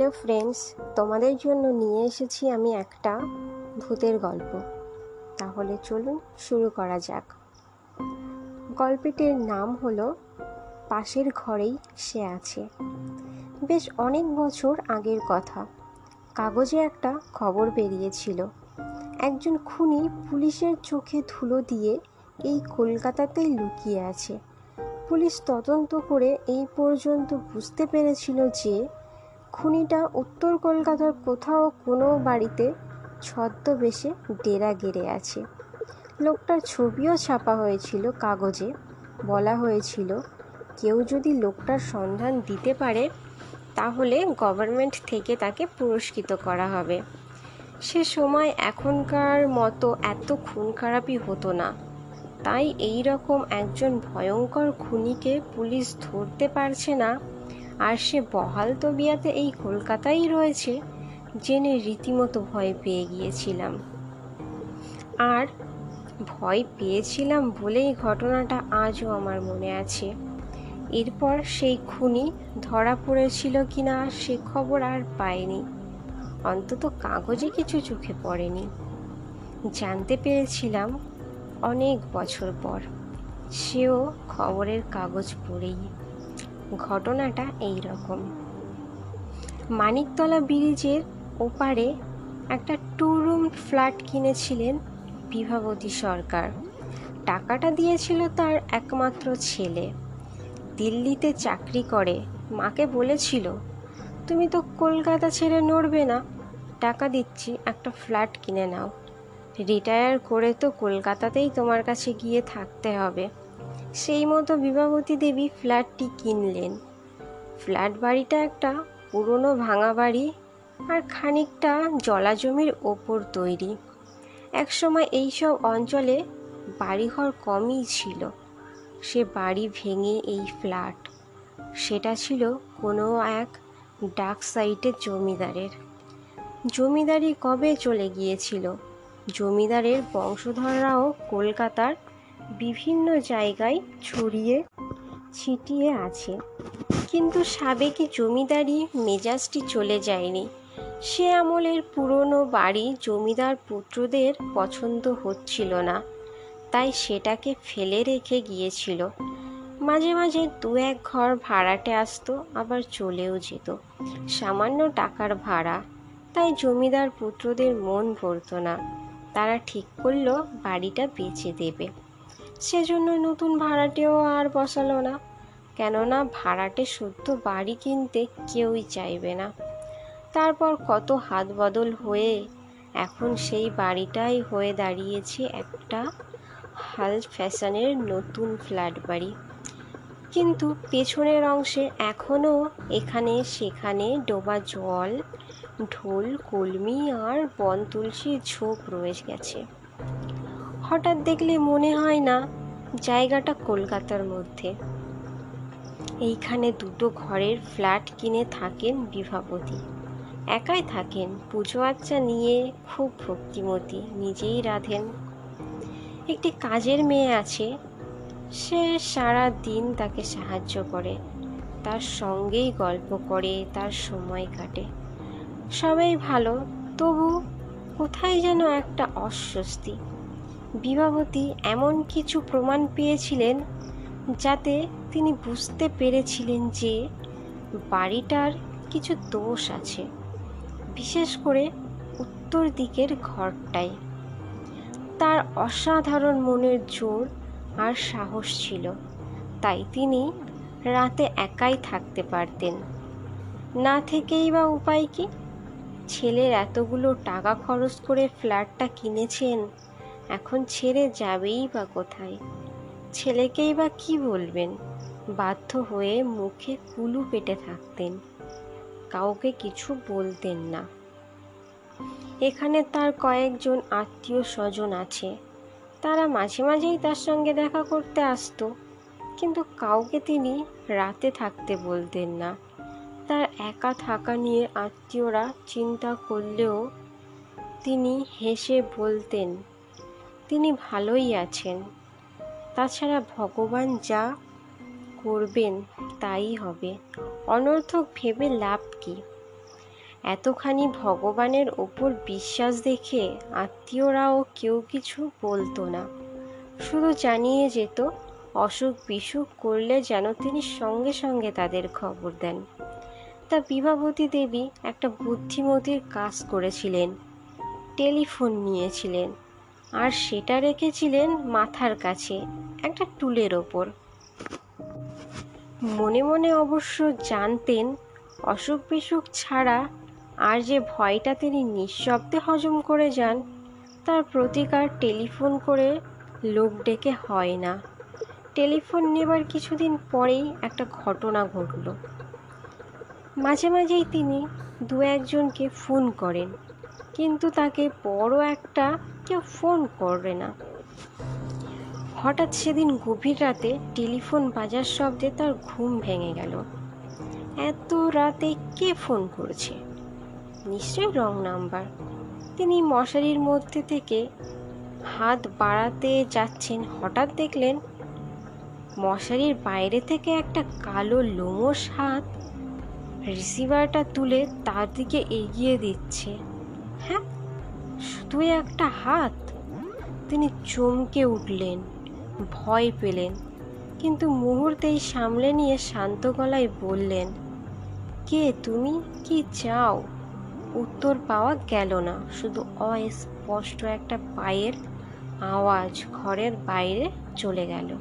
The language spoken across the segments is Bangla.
হ্যালো ফ্রেন্ডস, তোমাদের জন্য নিয়ে এসেছি আমি একটা ভূতের গল্প। তাহলে চলুন শুরু করা যাক। গল্পটির নাম হলো, পাশের ঘরেই সে আছে। বেশ অনেক বছর আগের কথা। কাগজে একটা খবর বেরিয়েছিল। একজন খুনি পুলিশের চোখে ধুলো দিয়ে এই কলকাতাতেই লুকিয়ে আছে। পুলিশ তদন্ত করে এই পর্যন্ত বুঝতে পেরেছিল যে খুনিটা উত্তর কলকাতার কোথাও কোনো বাড়িতে ছদ্মবেশে ডেরা গেড়ে আছে। লোকটার ছবিও ছাপা হয়েছিল কাগজে। বলা হয়েছিল, কেউ যদি লোকটার সন্ধান দিতে পারে, তাহলে গভর্নমেন্ট থেকে তাকে পুরস্কৃত করা হবে। সে সময় এখনকার মতো এত খুন খারাপই হতো না। তাই এই রকম একজন ভয়ঙ্কর খুনিকে পুলিশ ধরতে পারছে না। আর সে বহাল তবিয়াতে এই কলকাতায় রয়েছে, জেনে রীতিমতো ভয় পেয়ে গিয়েছিলাম। আর ভয় পেয়েছিলাম বলেই ঘটনাটা আজও আমার মনে আছে। এরপর সেই খুনি ধরা পড়েছিল কিনা সে খবর আর পায়নি অন্তত কাগজে কিছু চোখে পড়েনি। জানতে পেরেছিলাম অনেক বছর পর। সেও খবরের কাগজ পড়েই ঘটনাটা এই রকম মানিকতলা ব্রিজের ওপারে একটা টু রুম ফ্ল্যাট কিনেছিলেন বিভাবতী সরকার। টাকাটা দিয়েছিল তার একমাত্র ছেলে। দিল্লিতে চাকরি করে। মাকে বলেছিল, তুমি তো কলকাতা ছেড়ে নড়বে না। টাকা দিচ্ছি, একটা ফ্ল্যাট কিনে নাও। রিটায়ার করে তো কলকাতাতেই তোমার কাছে গিয়ে থাকতে হবে। সেই মতো বিভাবতী দেবী ফ্ল্যাটটি কিনলেন। ফ্ল্যাট বাড়িটা একটা পুরনো ভাঙা বাড়ি আর খানিকটা জলাজমির ওপর তৈরি। একসময় এইসব অঞ্চলে বাড়িঘর কমই ছিল। সে বাড়ি ভেঙে এই ফ্ল্যাট। সেটা ছিল কোনো এক ডাক সাইটের জমিদারের। জমিদারি কবে চলে গিয়েছিল? জমিদারের বংশধররাও কলকাতার বিভিন্ন জায়গায় ছড়িয়ে ছিটিয়ে আছে। কিন্তু সাবেকি জমিদারি মেজাজটি চলে যায়নি। সে আমলের পুরনো বাড়ি জমিদার পুত্রদের পছন্দ হচ্ছিল না, তাই সেটাকে ফেলে রেখে গিয়েছিল। মাঝে মাঝে দু এক ঘর ভাড়াটে আসতো, আবার চলেও যেত। সামান্য টাকার ভাড়া, তাই জমিদার পুত্রদের মন ভরত না। তারা ঠিক করল বাড়িটা বেচে দেবে। সেজন্য নতুন ভাড়াটেও আর বসালো না। কেননা ভাড়াটে শুদ্ধ বাড়ি কিনতে কেউই চাইবে না। তারপর কত হাত বদল হয়ে এখন সেই বাড়িটাই হয়ে দাঁড়িয়েছে একটা হাল ফ্যাশনের নতুন ফ্ল্যাট বাড়ি। কিন্তু পেছনের অংশে এখনও এখানে সেখানে ডোবা জল, ঢোল, কলমি আর বন তুলসীর ঝোপ রয়ে গেছে। হঠাৎ দেখলে মনে হয় না জায়গাটা কলকাতার মধ্যে। এইখানে দুটো ঘরের ফ্ল্যাট কিনে থাকেন বিভাপতি। একাই থাকেন, পুজো আচ্চা নিয়ে খুব ভক্তিমতী, নিজেই রাধেন। একটি কাজের মেয়ে আছে, সে সারা দিন তাকে সাহায্য করে। তার সঙ্গেই গল্প করে, তার সময় কাটে। সবাই ভালো, তবু কোথায় যেন একটা অস্বস্তি। বিবাহতী এমন কিছু প্রমাণ পেয়েছিলেন যাতে তিনি বুঝতে পেরেছিলেন যে বাড়িটার কিছু দোষ আছে, বিশেষ করে উত্তর দিকের ঘরটায়। তার অসাধারণ মনের জোর আর সাহস ছিল, তাই তিনি রাতে একাই থাকতে পারতেন। না থেকেই বা উপায় কি? ছেলের এতগুলো টাকা খরচ করে ফ্ল্যাটটা কিনেছেন এখন ছেড়ে যাবেই বা কোথায়? ছেলেকেই বা কি বলবেন? বাধ্য হয়ে মুখে কুলু পেটে থাকতেন। কাউকে কিছু বলতেন না। এখানে তার কয়েকজন আত্মীয় স্বজন আছে। তারা মাঝে মাঝেই তার সঙ্গে দেখা করতে আসতো। কিন্তু কাউকে তিনি রাতে থাকতে বলতেন না। তার একা থাকা নিয়ে আত্মীয়রা চিন্তা করলেও তিনি হেসে বলতেন তিনি ভালোই আছেন। তাছাড়া ভগবান যা করবেন তাই হবে। অনর্থক ভেবে লাভ কি? এতখানি ভগবানের ওপর বিশ্বাস দেখে আত্মীয়রাও কেউ কিছু বলতো না। শুধু জানিয়ে যেত, অসুখ বিসুখ করলে যেন তিনি সঙ্গে সঙ্গে তাদের খবর দেন। তা বিভাবতী দেবী একটা বুদ্ধিমতির কাজ করেছিলেন। টেলিফোন নিয়েছিলেন। আর সেটা রেখেছিলেন মাথার কাছে, একটা টুলের ওপর। মনে মনে অবশ্য জানতেন, অসুখ বিসুখ ছাড়া আর যে ভয়টা তিনি নিঃশব্দে হজম করে যান, তার প্রতিকার টেলিফোন করে লোক ডেকে হয় না। টেলিফোন নেবার কিছুদিন পরেই একটা ঘটনা ঘটল। মাঝে মাঝেই তিনি দু একজনকে ফোন করেন, কিন্তু তাকে বড় একটা কেউ ফোন করবে না। হঠাৎ সেদিন গভীর রাতে টেলিফোন বাজার শব্দে তার ঘুম ভেঙে গেল। এত রাতে কে ফোন করেছে? নিশ্চয়ই রং নাম্বার। তিনি মশারির মধ্যে থেকে হাত বাড়াতে যাচ্ছেন, হঠাৎ দেখলেন মশারির বাইরে থেকে একটা কালো লোমস হাত রিসিভারটা তুলে তার দিকে এগিয়ে দিচ্ছে। হ্যাঁ শুধুই একটা হাত। তিনি চমকে উঠলেন, ভয় পেলেন, কিন্তু মুহূর্তেই সামলে নিয়ে শান্ত গলায় বললেন, কে তুমি? কি চাও? উত্তর পাওয়া গেল না, শুধু অস্পষ্ট একটা পায়ের আওয়াজ ঘরের বাইরে চলে গেল।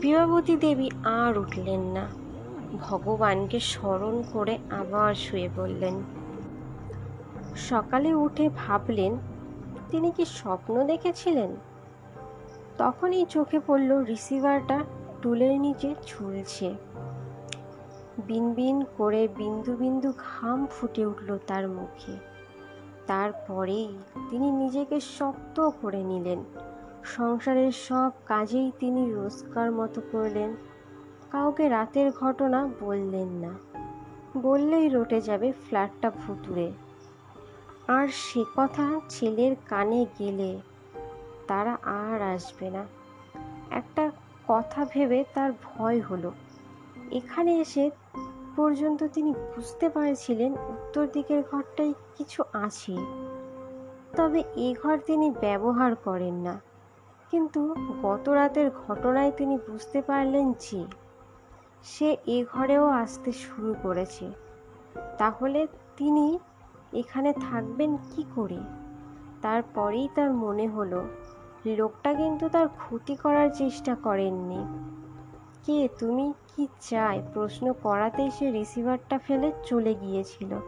বিভাবতী দেবী আর উঠলেন না। ভগবানকে স্মরণ করে আবার শুয়ে পড়লেন। সকালে উঠে ভাবলেন, তিনি কি স্বপ্ন দেখেছিলেন? তখনই চোখে পড়ল রিসিভারটা টুলের নিচে ঝুলছে। বিনবিন করে বিন্দু বিন্দু ঘাম ফুটে উঠল তার মুখে। তারপরেই তিনি নিজেকে শক্ত করে নিলেন। সংসারের সব কাজেই তিনি রোজকার মতো করলেন। কাউকে রাতের ঘটনা বললেন না। বললেই রটে যাবে ফ্ল্যাটটা ভুতুরে আর সে কথা ছেলের কানে গেলে তারা আর আসবে না। একটা কথা ভেবে তার ভয় হলো। এখানে এসে পর্যন্ত তিনি বুঝতে পারছিলেন উত্তর দিকের ঘরটাই কিছু আছে। তবে এ ঘর তিনি ব্যবহার করেন না। কিন্তু গত রাতের ঘটনায় তিনি বুঝতে পারলেন যে, সে এ ঘরেও আসতে শুরু করেছে। তাহলে তিনি এখানে থাকবেন কি করে? তারপরেই তার মনে হলো, লোকটা কিন্তু তার ক্ষতি করার চেষ্টা করেননি। কে তুমি? কি চাই? প্রশ্ন করাতেই সে রিসিভারটা ফেলে চলে গিয়েছিল।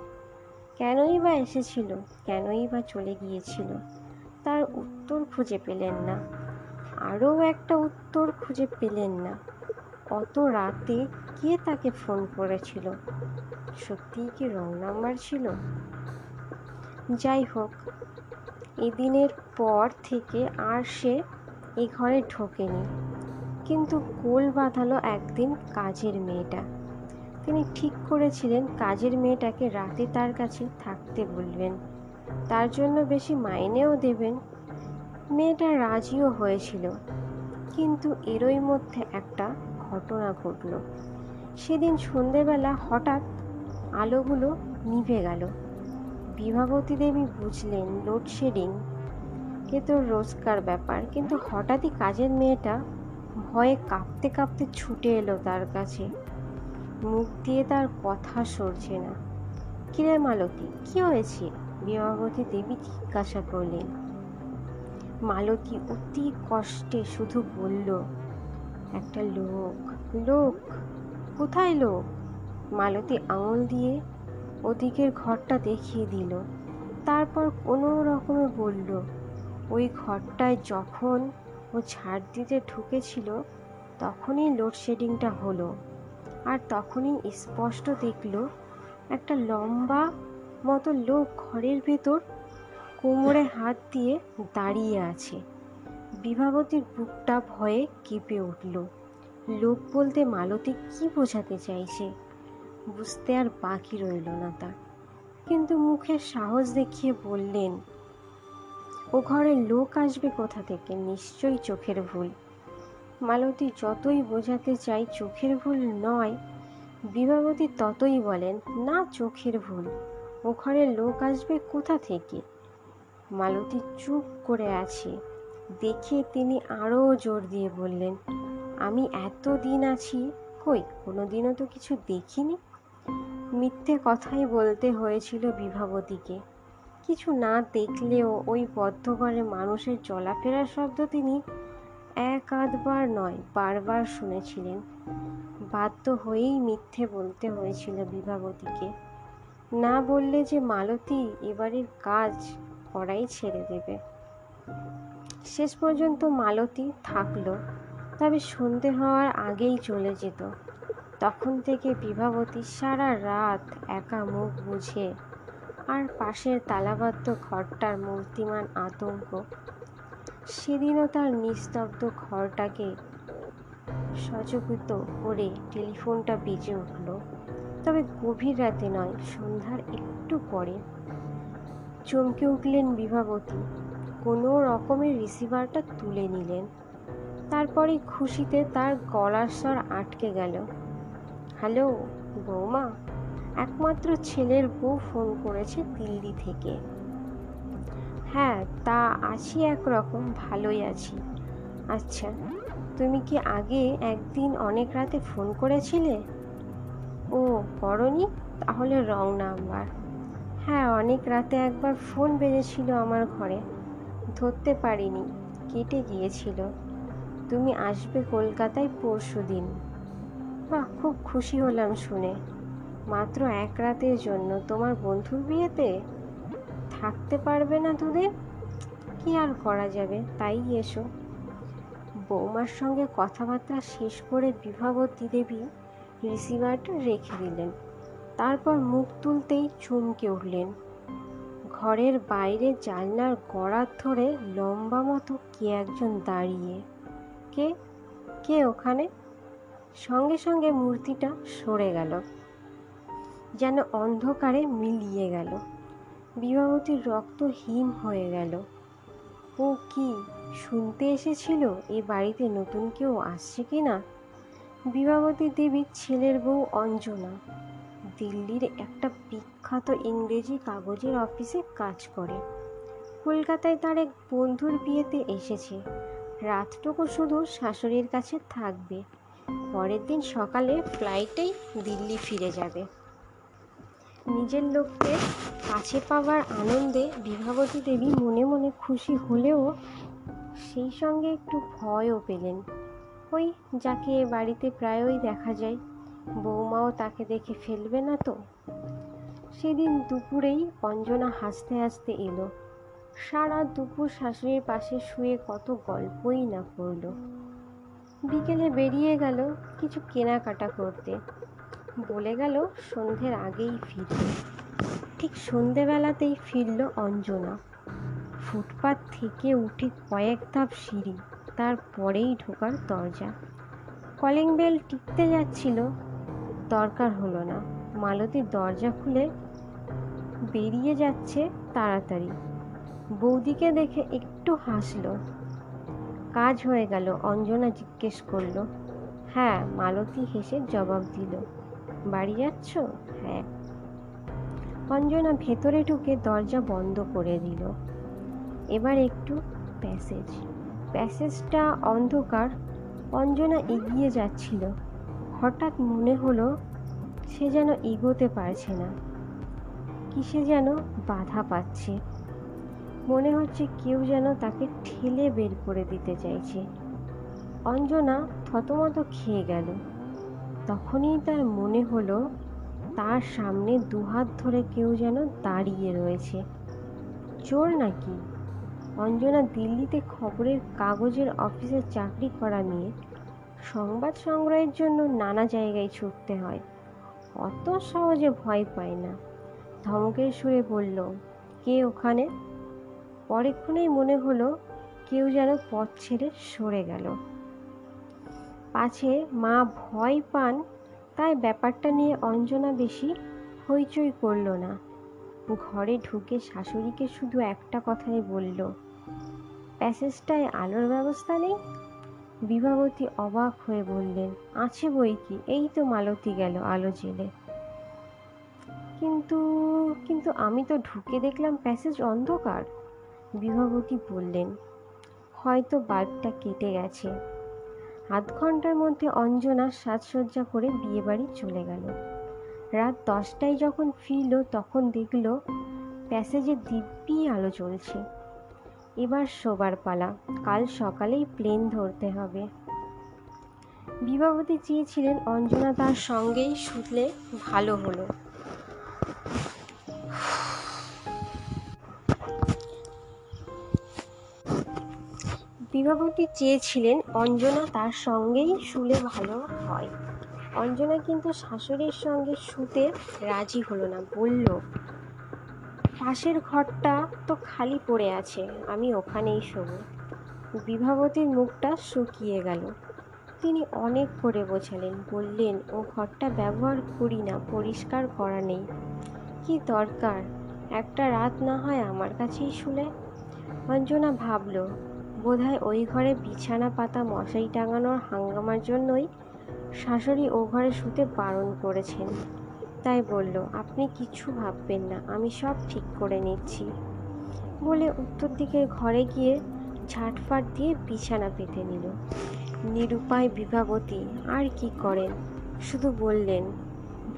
কেনই বা এসেছিল? কেনই বা চলে গিয়েছিল? তার উত্তর খুঁজে পেলেন না। আরও একটা উত্তর খুঁজে পেলেন না। অত রাতে কে তাকে ফোন করেছিল? সত্যিই কি রং নাম্বার ছিল? যাই হোক এদিনের পর থেকে আর সে এ ঘরে ঢোকেনি। কিন্তু কোল বাঁধালো একদিন কাজের মেয়েটা। তিনি ঠিক করেছিলেন কাজের মেয়েটাকে রাতে তার কাছে থাকতে বলবেন। তার জন্য বেশি মাইনেও দেবেন। মেয়েটা রাজিও হয়েছিল। কিন্তু এরই মধ্যে একটা ঘটনা ঘটল। সেদিন সন্ধেবেলা হঠাৎ আলোগুলো নিভে গেল। বিভাবতী দেবী বুঝলেন লোডশেডিং কে তো রোজকার ব্যাপার, কিন্তু হঠাৎই কাজের মেয়েটা ভয়ে কাঁপতে কাঁপতে ছুটে এলো তার কাছে। মুখ দিয়ে তার কথা সরছে না। কিরে মালতী, কি হয়েছে? বিভাবতী দেবী জিজ্ঞাসা করলেন। মালতী অতি কষ্টে শুধু বলল, একটা লোক লোক, কোথায় লোক? মালতী আঙুল দিয়ে ওদিকের ঘরটা দেখিয়ে দিল। তারপর কোনো রকমে বলল, ওই ঘরটায় যখন ও ঝাড় দিতে ঢুকেছিল, তখনই লোডশেডিংটা হলো। আর তখনই স্পষ্ট দেখল, একটা লম্বা মতো লোক ঘরের ভেতর কোমরে হাত দিয়ে দাঁড়িয়ে আছে। বিভাবতীর বুকটা ভয়ে কেঁপে উঠল। লোক বলতে মালতী কি বোঝাতে চাইছে? বুঝতে আর বাকি রইল না তার। কিন্তু মুখে সাহস দেখিয়ে বললেন, ও ঘরে লোক আসবে কোথা থেকে? নিশ্চয়ই চোখের ভুল। মালতী যতই বোঝাতে চাই চোখের ভুল নয় বিভাবতী ততই বলেন, না, চোখের ভুল। ও ঘরে লোক আসবে কোথা থেকে? মালতী চুপ করে আছে। দেখে তিনি আরও জোর দিয়ে বললেন, আমি এত দিন আছি, কই, কোনোদিনও তো কিছু দেখিনি? মিথ্যে কথাই বলতে হয়েছিল বিভাবতীকে। কিছু না দেখলেও ওই বদ্ধ ঘরে মানুষের চলাফেরার শব্দ তিনি এক আধবার নয়, বারবার শুনেছিলেন। বাধ্য হয়েই মিথ্যে বলতে হয়েছিল বিভাবতীকে। না বললে যে মালতী এবারের কাজ করাই ছেড়ে দেবে। শেষ পর্যন্ত মালতী থাকল, তবে সন্ধে হওয়ার আগেই চলে যেত। তখন থেকে বিভাবতী সারা রাত একা মুখ বুঝে আর পাশের তালাবদ্ধ ঘরটার মূর্তিমান আতঙ্ক। সেদিনও তার নিস্তব্ধ ঘরটাকে সচকিত করে টেলিফোনটা বেজে উঠল। তবে গভীর রাতে নয়, সন্ধ্যার একটু পরে। চমকে উঠলেন বিভাবতী। কোনো রকমের রিসিভারটা তুলে নিলেন। তারপরে খুশিতে তার গলার স্বর আটকে গেল। হ্যালো, বৌমা। একমাত্র ছেলের বউ ফোন করেছে দিল্লি থেকে। হ্যাঁ তা আছি একরকম, ভালোই আছি। আচ্ছা তুমি কি আগে একদিন অনেক রাতে ফোন করেছিলে? ও, করনি? তাহলে রং নাম্বার। হ্যাঁ অনেক রাতে একবার ফোন বেজেছিল আমার ঘরে। ধরতে পারিনি, কেটে গিয়েছিল। তুমি আসবে কলকাতায় পরশু দিন বাহ খুব খুশি হলাম শুনে। মাত্র এক রাতের জন্য তোমার বন্ধুর বিয়েতে? থাকতে পারবে না দুদিন? কি আর করা যাবে? তাই এসো। বৌমার সঙ্গে কথাবার্তা শেষ করে বিভাবতী দেবী রিসিভারটা রেখে দিলেন। তারপর মুখ তুলতেই চমকে উঠলেন। ঘরের বাইরে জানলার গড়ার ধরে লম্বা মতো কে একজন দাঁড়িয়ে? কে? কে ওখানে? সঙ্গে সঙ্গে মূর্তিটা সরে গেল, যেন অন্ধকারে মিলিয়ে গেল। বিবাহতীর রক্ত হিম হয়ে গেল। ও কি শুনতে এসেছিল এ বাড়িতে নতুন কেউ আসছে কি না? বিবাহতী দেবীর ছেলের বউ অঞ্জনা, দিল্লির একটা বিখ্যাত ইংরেজি কাগজের অফিসে কাজ করে। কলকাতায় তার এক বন্ধুর বিয়েতে এসেছে। রাতটুকু শুধু শাশুড়ির কাছে থাকবে। পরের দিন সকালে ফ্লাইটেই দিল্লি ফিরে যাবে। নিজের লোককে কাছে পাওয়ার আনন্দে বিভাবতী দেবী মনে মনে খুশি হলেও সেই সঙ্গে একটু ভয়ও পেলেন। ওই যাকে বাড়িতে প্রায়ই দেখা যায়, বৌমাও তাকে দেখে ফেলবে না তো? সেদিন দুপুরেই অঞ্জনা হাসতে হাসতে এলো। সারা দুপুর শাশুড়ির পাশে শুয়ে কত গল্পই না করল। বিকেলে বেরিয়ে গেল কিছু কেনাকাটা করতে। বলে গেল সন্ধ্যের আগেই ফিরবে। ঠিক সন্ধেবেলাতেই ফিরল অঞ্জনা। ফুটপাত থেকে উঠে কয়েক ধাপ সিঁড়ি, তারপরেই ঢোকার দরজা। কলিং বেল টিকতে যাচ্ছিল, দরকার হলো না। মালতী দরজা খুলে বেরিয়ে যাচ্ছে তাড়াতাড়ি। বৌদিকে দেখে একটু হাসলো। কাজ হয়ে গেল। অঞ্জনা জিজ্ঞেস করল হ্যাঁ মালতী হেসে জবাব দিল, বাড়ি যাচ্ছ? হ্যাঁ। অঞ্জনা ভেতরে ঢুকে দরজা বন্ধ করে দিল। এবার একটু প্যাসেজ। প্যাসেজটা অন্ধকার। অঞ্জনা এগিয়ে যাচ্ছিল। হঠাৎ মনে হলো সে যেন এগোতে পারছে না। কিসে যেন বাধা পাচ্ছে। মনে হচ্ছে কেউ যেন তাকে ঠেলে বের করে দিতে চাইছে। অঞ্জনা থতমত খেয়ে গেল। তখনই তার মনে হলো, তার সামনে দুহাত ধরে কেউ যেন দাঁড়িয়ে রয়েছে। চোর নাকি? অঞ্জনা দিল্লিতে খবরের কাগজের অফিসে চাকরি করা নিয়ে সংবাদ সংগ্রহের জন্য নানা জায়গায় ছুটতে হয়। অত সহজে ভয় পায় না। ধমকের সুরে বলল, কে ওখানে? পরেক্ষণেই মনে হলো কেউ যেন পথ ছেড়ে সরে গেল। পাছে মা ভয় পান, তাই ব্যাপারটা নিয়ে অঞ্জনা বেশি হইচই করল না। ঘরে ঢুকে শাশুড়িকে শুধু একটা কথাই বলল, প্যাসেজটায় আলোর ব্যবস্থা নেই? বিভাবতী অবাক হয়ে বললেন, আছে বই কি? এই তো মালতী গেল আলো জেলে। কিন্তু কিন্তু আমি তো ঢুকে দেখলাম প্যাসেজ অন্ধকার। বিভাবতী বললেন, হয়তো বাল্বটা কেটে গেছে। আধ ঘণ্টার মধ্যে অঞ্জনা সাজসজ্জা করে বিয়েবাড়ি চলে গেল। রাত দশটায় যখন ফিরল, তখন দেখল প্যাসেজে দিব্যি আলো চলছে এবার শোবার পালা, কাল সকালেই প্লেন ধরতে হবে। বিভাবতী চেয়েছিলেন অঞ্জনা তার সঙ্গেই শুধলে ভালো হলো। বিভাবতী চেয়েছিলেন অঞ্জনা তার সঙ্গেই শুলে ভালো হয়। অঞ্জনা কিন্তু শাশুড়ির সঙ্গে শুতে রাজি হলো না, বলল, পাশের ঘরটা তো খালি পড়ে আছে, আমি ওখানেই শোবো। বিভাবতীর মুখটা শুকিয়ে গেল। তিনি অনেক করে বোঝালেন, বললেন, ও ঘরটা ব্যবহার করি না, পরিষ্কার করা নেই। কি দরকার? একটা রাত না হয় আমার কাছেই শুলে? অঞ্জনা ভাবল বোধহয় ওই ঘরে বিছানা পাতা মশাই টাঙানোর হাঙ্গামার জন্যই শাশুড়ি ও ঘরে শুতে বারণ করেছেন। তাই বলল, আপনি কিছু ভাববেন না, আমি সব ঠিক করে নিচ্ছি। বলে উত্তর দিকের ঘরে গিয়ে ঝাটফাট দিয়ে বিছানা পেতে নিল। নিরুপায় বিভাবতী, আর কি করেন? শুধু বললেন,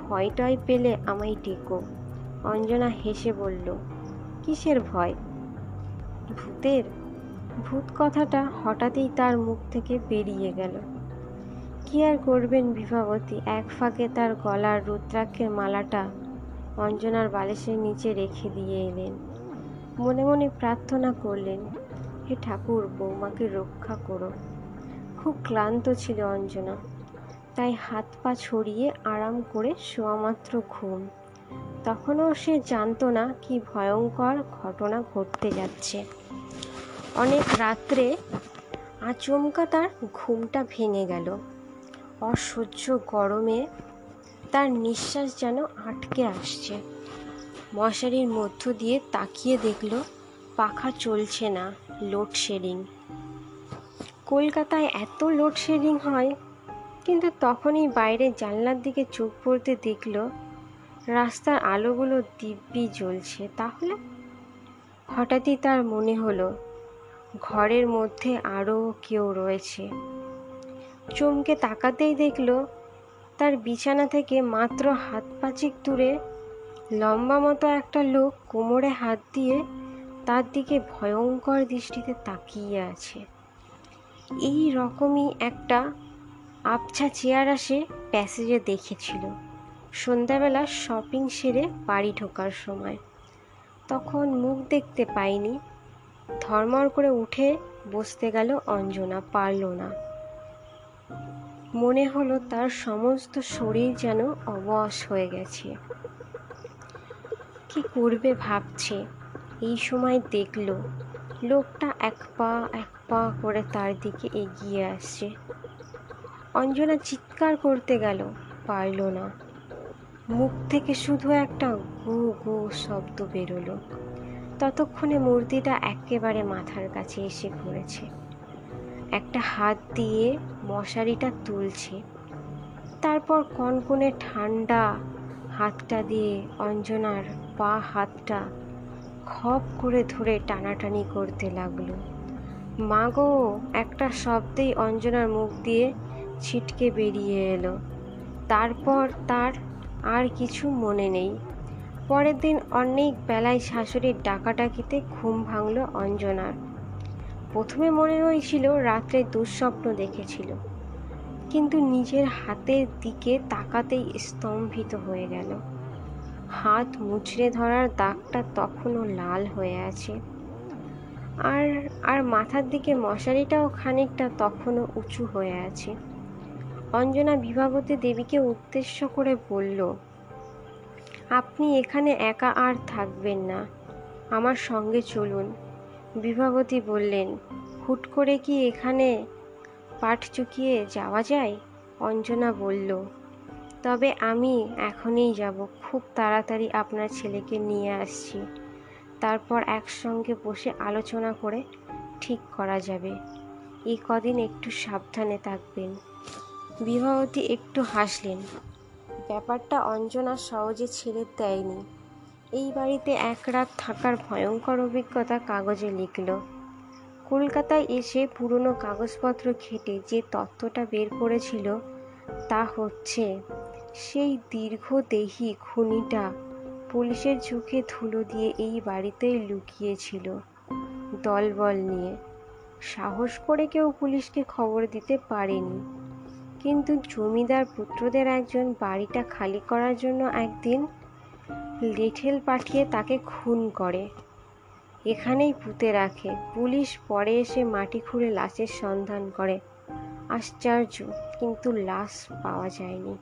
ভয় টয় পেলে আমায় ডেকো। অঞ্জনা হেসে বলল, কিসের ভয়? ভূতের? ভূত কথাটা হঠাৎই তার মুখ থেকে বেরিয়ে গেল। কি আর করবেন বিভাবতী? এক ফাঁকে তার গলার রুদ্রাক্ষের মালাটা অঞ্জনার বালিশের নিচে রেখে দিয়ে এলেন। মনে মনে প্রার্থনা করলেন, হে ঠাকুর, বৌমাকে রক্ষা করো। খুব ক্লান্ত ছিল অঞ্জনা। তাই হাত পা ছড়িয়ে আরাম করে শোয়ামাত্র ঘুম। তখনও সে জানতো না কি ভয়ঙ্কর ঘটনা ঘটতে যাচ্ছে। অনেক রাত্রে আচমকা তার ঘুমটা ভেঙে গেল। অসহ্য গরমে তার নিঃশ্বাস যেন আটকে আসছে। মশারির মধ্য দিয়ে তাকিয়ে দেখল, পাখা চলছে না লোডশেডিং। কলকাতায় এত লোডশেডিং হয়, কিন্তু তখনই বাইরে জানলার দিকে চোখ পড়তে দেখল, রাস্তার আলোগুলো দিব্যি জ্বলছে। তাহলে হঠাৎই তার মনে হলো ঘরের মধ্যে আরও কেউ রয়েছে। চমকে তাকাতেই দেখল, তার বিছানা থেকে মাত্র হাত পাচিক দূরে লম্বা মতো একটা লোক কোমরে হাত দিয়ে তার দিকে ভয়ঙ্কর দৃষ্টিতে তাকিয়ে আছে। এই রকমই একটা আবছা চেয়ার আসে প্যাসেজে দেখেছিল। সন্ধ্যাবেলা শপিং সেরে বাড়ি ঢোকার সময়। তখন মুখ দেখতে পাইনি। ধর্মর করে উঠে বসতে গেল অঞ্জনা, পারল না। মনে হলো তার সমস্ত শরীর যেন অবশ হয়ে গেছে। কি করবে ভাবছে। এই সময় দেখল, লোকটা এক পা এক পা করে তার দিকে এগিয়ে আসছে। অঞ্জনা চিৎকার করতে গেল, পারল না। মুখ থেকে শুধু একটা গু গু শব্দ বেরোলো। ততক্ষণে মূর্তিটা একেবারে মাথার কাছে এসে পড়েছে। একটা হাত দিয়ে মশারিটা তুলছে। তারপর কনকনে ঠান্ডা হাতটা দিয়ে অঞ্জনার পা হাতটা খপ করে ধরে টানাটানি করতে লাগল। মা গো! একটা শব্দেই অঞ্জনার মুখ দিয়ে ছিটকে বেরিয়ে এলো। তারপর তার আর কিছু মনে নেই। পরের দিন অনেক বেলায় শাশুড়ির ডাকাডাকিতে ঘুম ভাঙল অঞ্জনার। প্রথমে মনে হয়েছিল রাত্রে দুঃস্বপ্ন দেখেছিল, কিন্তু নিজের হাতের দিকে তাকাতেই স্তম্ভিত হয়ে গেল। হাত মুচড়ে ধরার দাগটা তখনও লাল হয়ে আছে। আর আর মাথার দিকে মশারিটাও খানিকটা তখনও উঁচু হয়ে আছে। অঞ্জনা বিভাবতী দেবীকে উদ্দেশ্য করে বলল আপনি এখানে একা আর থাকবেন না। আমার সঙ্গে চলুন। বিভাবতী বললেন, হুট করে কি এখানে পাঠ চুকিয়ে যাওয়া যায়? অঞ্জনা বলল, তবে আমি এখনই যাব। খুব তাড়াতাড়ি আপনার ছেলেকে নিয়ে আসছি। তারপর একসঙ্গে বসে আলোচনা করে ঠিক করা যাবে। এই কদিন একটু সাবধানে থাকবেন। বিবাহতী একটু হাসলেন। ব্যাপারটা অঞ্জনা সহজে ছেড়ে দেয়নি। এই বাড়িতে এক রাত থাকার ভয়ঙ্কর অভিজ্ঞতা কাগজে লিখল। কলকাতায় এসে পুরনো কাগজপত্র ঘেটে যে তত্ত্বটা বের করেছিল তা হচ্ছে, সেই দীর্ঘদেহী খুনিটা পুলিশের চোখে ধুলো দিয়ে এই বাড়িতেই লুকিয়েছিল দলবল নিয়ে। সাহস করে কেউ পুলিশকে খবর দিতে পারেনি। কিন্তু জমিদার পুত্রদের একজন বাড়িটা খালি করার জন্য একদিন লেঠেল পাঠিয়ে তাকে খুন করে। এখানেই পুঁতে রাখে। পুলিশ পরে এসে মাটি খুঁড়ে লাশের সন্ধান করে। আশ্চর্য, কিন্তু লাশ পাওয়া যায়নি।